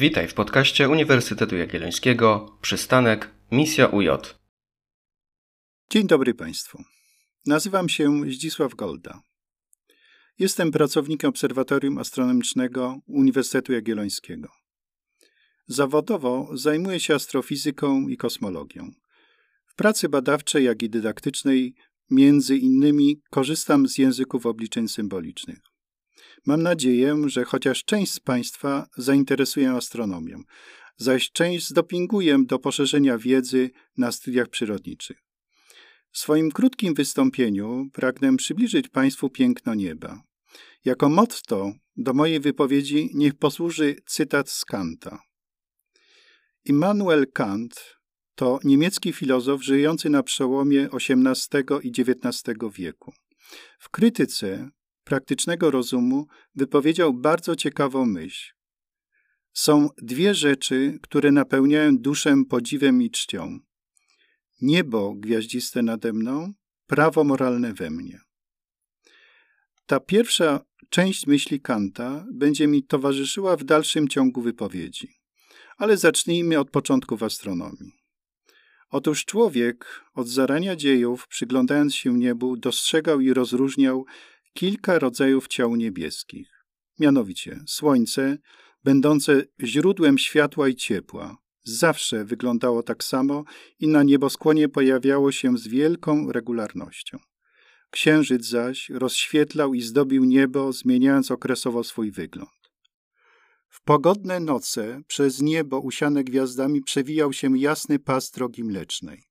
Witaj w podcaście Uniwersytetu Jagiellońskiego Przystanek Misja UJ. Dzień dobry Państwu. Nazywam się Zdzisław Golda. Jestem pracownikiem Obserwatorium Astronomicznego Uniwersytetu Jagiellońskiego. Zawodowo zajmuję się astrofizyką i kosmologią. W pracy badawczej, jak i dydaktycznej, między innymi korzystam z języków obliczeń symbolicznych. Mam nadzieję, że chociaż część z Państwa zainteresuje astronomią, zaś część zdopinguję do poszerzenia wiedzy na studiach przyrodniczych. W swoim krótkim wystąpieniu pragnę przybliżyć Państwu piękno nieba. Jako motto do mojej wypowiedzi niech posłuży cytat z Kanta. Immanuel Kant to niemiecki filozof żyjący na przełomie XVIII i XIX wieku. W krytyce praktycznego rozumu wypowiedział bardzo ciekawą myśl. Są dwie rzeczy, które napełniają duszę podziwem i czcią. Niebo gwiaździste nade mną, prawo moralne we mnie. Ta pierwsza część myśli Kanta będzie mi towarzyszyła w dalszym ciągu wypowiedzi. Ale zacznijmy od początków astronomii. Otóż człowiek od zarania dziejów, przyglądając się niebu, dostrzegał i rozróżniał kilka rodzajów ciał niebieskich. Mianowicie Słońce, będące źródłem światła i ciepła, zawsze wyglądało tak samo i na nieboskłonie pojawiało się z wielką regularnością. Księżyc zaś rozświetlał i zdobił niebo, zmieniając okresowo swój wygląd. W pogodne noce przez niebo usiane gwiazdami przewijał się jasny pas drogi mlecznej.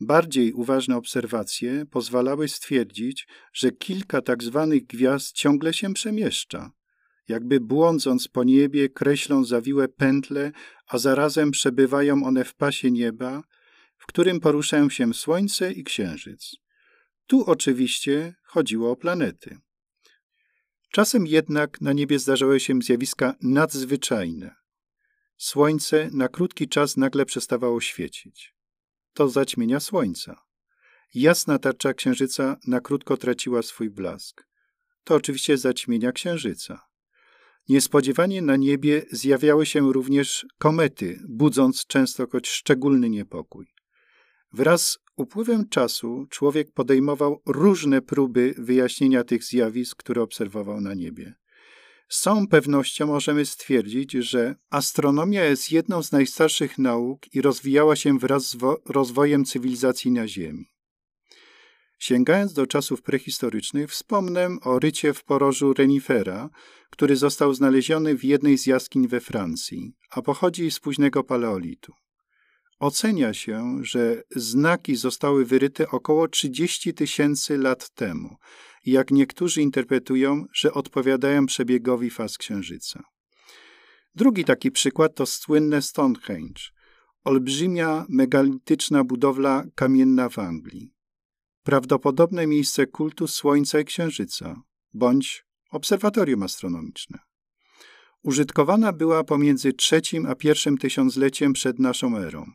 Bardziej uważne obserwacje pozwalały stwierdzić, że kilka tak zwanych gwiazd ciągle się przemieszcza, jakby błądząc po niebie kreślą zawiłe pętle, a zarazem przebywają one w pasie nieba, w którym poruszają się Słońce i Księżyc. Tu oczywiście chodziło o planety. Czasem jednak na niebie zdarzały się zjawiska nadzwyczajne. Słońce na krótki czas nagle przestawało świecić to zaćmienia słońca. Jasna tarcza księżyca na krótko traciła swój blask. To oczywiście zaćmienia księżyca. Niespodziewanie na niebie zjawiały się również komety, budząc częstokroć szczególny niepokój. Wraz z upływem czasu człowiek podejmował różne próby wyjaśnienia tych zjawisk, które obserwował na niebie. Z całą pewnością możemy stwierdzić, że astronomia jest jedną z najstarszych nauk i rozwijała się wraz z rozwojem cywilizacji na Ziemi. Sięgając do czasów prehistorycznych, wspomnę o rycie w porożu renifera, który został znaleziony w jednej z jaskiń we Francji, a pochodzi z późnego paleolitu. Ocenia się, że znaki zostały wyryte około 30 tysięcy lat temu, jak niektórzy interpretują, że odpowiadają przebiegowi faz Księżyca. Drugi taki przykład to słynne Stonehenge, olbrzymia megalityczna budowla kamienna w Anglii. Prawdopodobne miejsce kultu Słońca i Księżyca, bądź obserwatorium astronomiczne. Użytkowana była pomiędzy trzecim a pierwszym tysiącleciem przed naszą erą.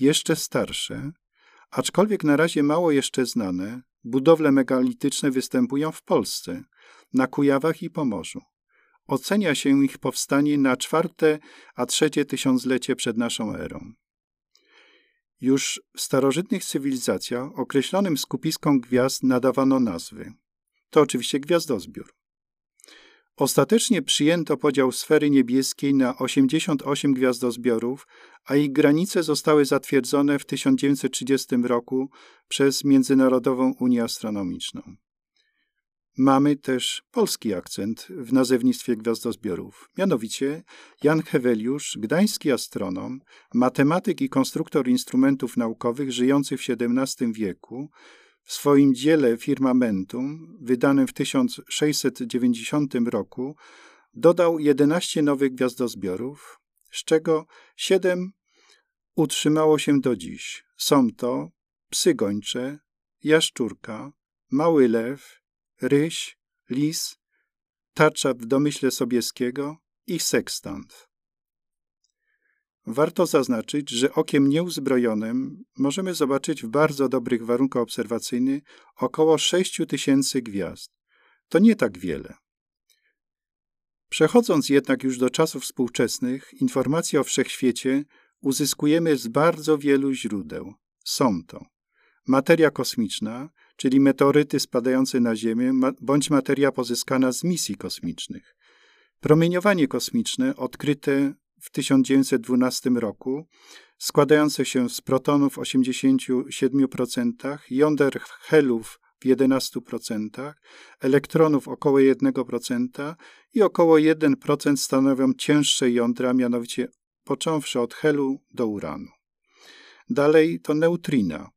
Jeszcze starsze, aczkolwiek na razie mało jeszcze znane, Budowle megalityczne występują w Polsce, na Kujawach i Pomorzu. Ocenia się ich powstanie na czwarte a trzecie tysiąclecie przed naszą erą. Już w starożytnych cywilizacjach określonym skupiskom gwiazd nadawano nazwy. To oczywiście gwiazdozbiór. Ostatecznie przyjęto podział sfery niebieskiej na 88 gwiazdozbiorów, a ich granice zostały zatwierdzone w 1930 roku przez Międzynarodową Unię Astronomiczną. Mamy też polski akcent w nazewnictwie gwiazdozbiorów. Mianowicie Jan Heweliusz, gdański astronom, matematyk i konstruktor instrumentów naukowych żyjący w XVII wieku, w swoim dziele Firmamentum, wydanym w 1690 roku, dodał 11 nowych gwiazdozbiorów, z czego 7 utrzymało się do dziś. Są to psy gończe, jaszczurka, mały lew, ryś, lis, tarcza w domyśle Sobieskiego i sekstant. Warto zaznaczyć, że okiem nieuzbrojonym możemy zobaczyć w bardzo dobrych warunkach obserwacyjnych około 6 tysięcy gwiazd. To nie tak wiele. Przechodząc jednak już do czasów współczesnych, informacje o wszechświecie uzyskujemy z bardzo wielu źródeł. Są to materia kosmiczna, czyli meteoryty spadające na Ziemię, bądź materia pozyskana z misji kosmicznych. Promieniowanie kosmiczne, odkryte w 1912 roku, składające się z protonów w 87%, jąder helów w 11%, elektronów około 1% i około 1% stanowią cięższe jądra, mianowicie począwszy od helu do uranu. Dalej to neutrina,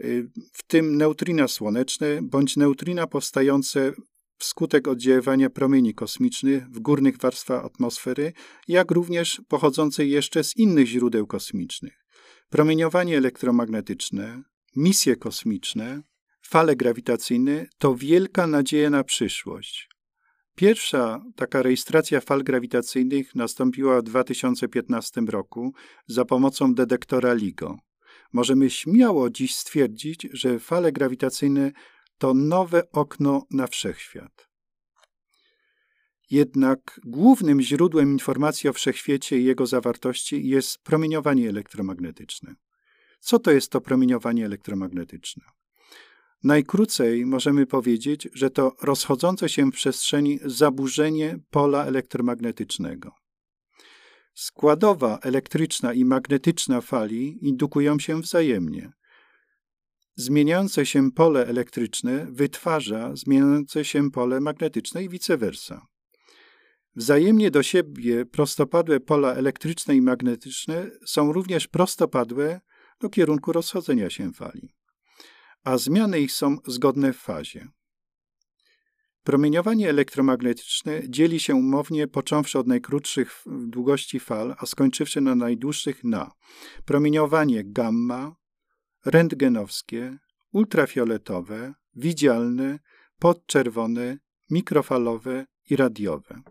y, w tym neutrina słoneczne bądź neutrina powstające wskutek oddziaływania promieni kosmicznych w górnych warstwach atmosfery, jak również pochodzące jeszcze z innych źródeł kosmicznych. Promieniowanie elektromagnetyczne, misje kosmiczne, fale grawitacyjne to wielka nadzieja na przyszłość. Pierwsza taka rejestracja fal grawitacyjnych nastąpiła w 2015 roku za pomocą detektora LIGO. Możemy śmiało dziś stwierdzić, że fale grawitacyjne to nowe okno na wszechświat. Jednak głównym źródłem informacji o wszechświecie i jego zawartości jest promieniowanie elektromagnetyczne. Co to jest to promieniowanie elektromagnetyczne? Najkrócej możemy powiedzieć, że to rozchodzące się w przestrzeni zaburzenie pola elektromagnetycznego. Składowa elektryczna i magnetyczna fali indukują się wzajemnie. Zmieniające się pole elektryczne wytwarza zmieniające się pole magnetyczne i vice versa. Wzajemnie do siebie prostopadłe pola elektryczne i magnetyczne są również prostopadłe do kierunku rozchodzenia się fali a zmiany ich są zgodne w fazie. Promieniowanie elektromagnetyczne dzieli się umownie, począwszy od najkrótszych długości fal, a skończywszy na najdłuższych na promieniowanie gamma, rentgenowskie, ultrafioletowe, widzialne, podczerwone, mikrofalowe i radiowe.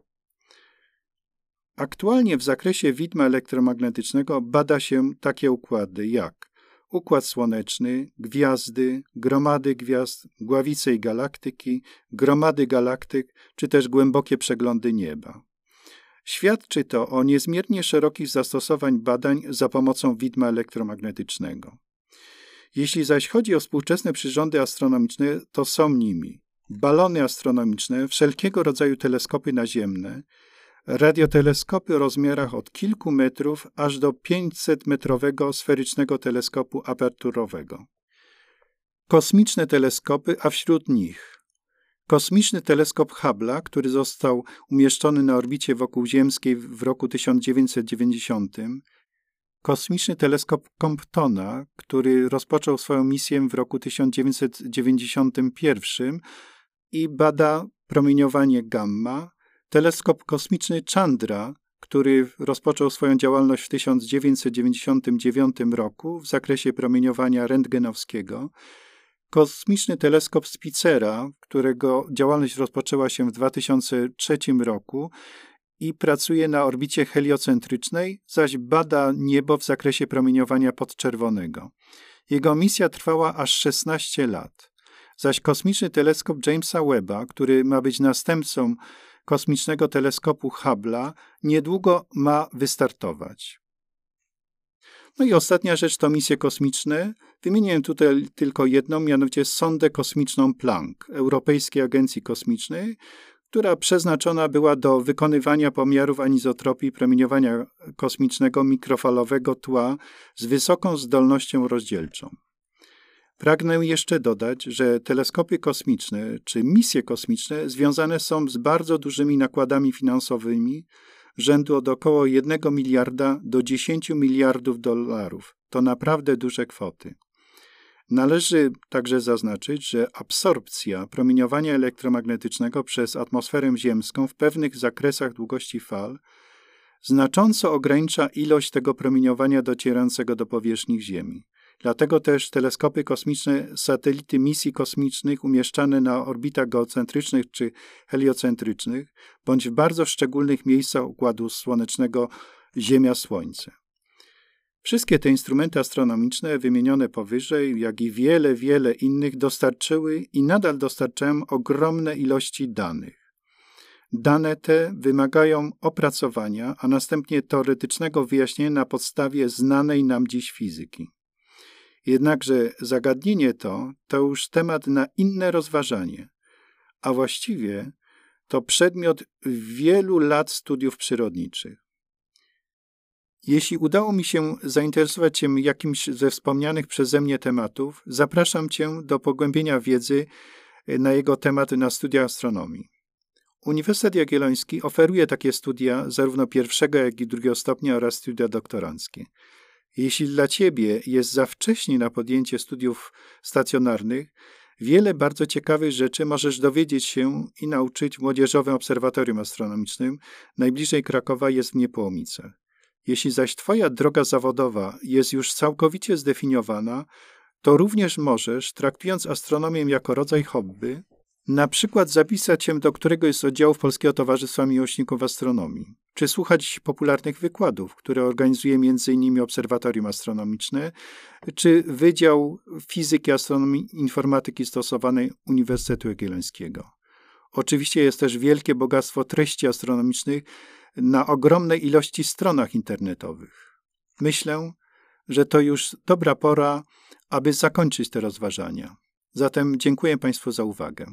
Aktualnie w zakresie widma elektromagnetycznego bada się takie układy jak Układ Słoneczny, gwiazdy, gromady gwiazd, gławice i galaktyki, gromady galaktyk, czy też głębokie przeglądy nieba. Świadczy to o niezmiernie szerokich zastosowań badań za pomocą widma elektromagnetycznego. Jeśli zaś chodzi o współczesne przyrządy astronomiczne, to są nimi balony astronomiczne, wszelkiego rodzaju teleskopy naziemne, radioteleskopy o rozmiarach od kilku metrów aż do 500-metrowego sferycznego teleskopu aperturowego. Kosmiczne teleskopy, a wśród nich Kosmiczny teleskop Hubble'a, który został umieszczony na orbicie wokół Ziemskiej w roku 1990, Kosmiczny teleskop Comptona, który rozpoczął swoją misję w roku 1991 i bada promieniowanie gamma, Teleskop kosmiczny Chandra, który rozpoczął swoją działalność w 1999 roku w zakresie promieniowania rentgenowskiego, kosmiczny teleskop Spitzera, którego działalność rozpoczęła się w 2003 roku i pracuje na orbicie heliocentrycznej, zaś bada niebo w zakresie promieniowania podczerwonego. Jego misja trwała aż 16 lat. Zaś kosmiczny teleskop Jamesa Webba, który ma być następcą kosmicznego teleskopu Hubble'a niedługo ma wystartować. No i ostatnia rzecz to misje kosmiczne. Wymienię tutaj tylko jedną, mianowicie sondę kosmiczną Planck Europejskiej Agencji Kosmicznej, która przeznaczona była do wykonywania pomiarów anizotropii promieniowania kosmicznego mikrofalowego tła z wysoką zdolnością rozdzielczą. Pragnę jeszcze dodać, że teleskopy kosmiczne czy misje kosmiczne związane są z bardzo dużymi nakładami finansowymi, rzędu od około 1 miliarda do 10 miliardów dolarów. To naprawdę duże kwoty. Należy także zaznaczyć, że absorpcja promieniowania elektromagnetycznego przez atmosferę ziemską w pewnych zakresach długości fal znacząco ogranicza ilość tego promieniowania docierającego do powierzchni Ziemi. Dlatego też teleskopy kosmiczne, satelity misji kosmicznych umieszczane na orbitach geocentrycznych czy heliocentrycznych, bądź w bardzo szczególnych miejscach układu słonecznego Ziemia-Słońce. Wszystkie te instrumenty astronomiczne wymienione powyżej, jak i wiele, wiele innych dostarczyły i nadal dostarczają ogromne ilości danych. Dane te wymagają opracowania, a następnie teoretycznego wyjaśnienia na podstawie znanej nam dziś fizyki. Jednakże zagadnienie to to już temat na inne rozważanie, a właściwie to przedmiot wielu lat studiów przyrodniczych. Jeśli udało mi się zainteresować Cię jakimś ze wspomnianych przeze mnie tematów, zapraszam Cię do pogłębienia wiedzy na jego temat na studiach astronomii. Uniwersytet Jagielloński oferuje takie studia zarówno pierwszego, jak i drugiego stopnia oraz studia doktoranckie. Jeśli dla Ciebie jest za wcześnie na podjęcie studiów stacjonarnych, wiele bardzo ciekawych rzeczy możesz dowiedzieć się i nauczyć w Młodzieżowym Obserwatorium Astronomicznym. Najbliżej Krakowa jest w Niepołomicach. Jeśli zaś Twoja droga zawodowa jest już całkowicie zdefiniowana, to również możesz, traktując astronomię jako rodzaj hobby, na przykład zapisać się do któregoś z oddziałów Polskiego Towarzystwa Miłośników Astronomii, czy słuchać popularnych wykładów, które organizuje m.in. Obserwatorium Astronomiczne, czy Wydział Fizyki, Astronomii Informatyki Stosowanej Uniwersytetu Jagiellońskiego. Oczywiście jest też wielkie bogactwo treści astronomicznych na ogromnej ilości stronach internetowych. Myślę, że to już dobra pora, aby zakończyć te rozważania. Zatem dziękuję Państwu za uwagę.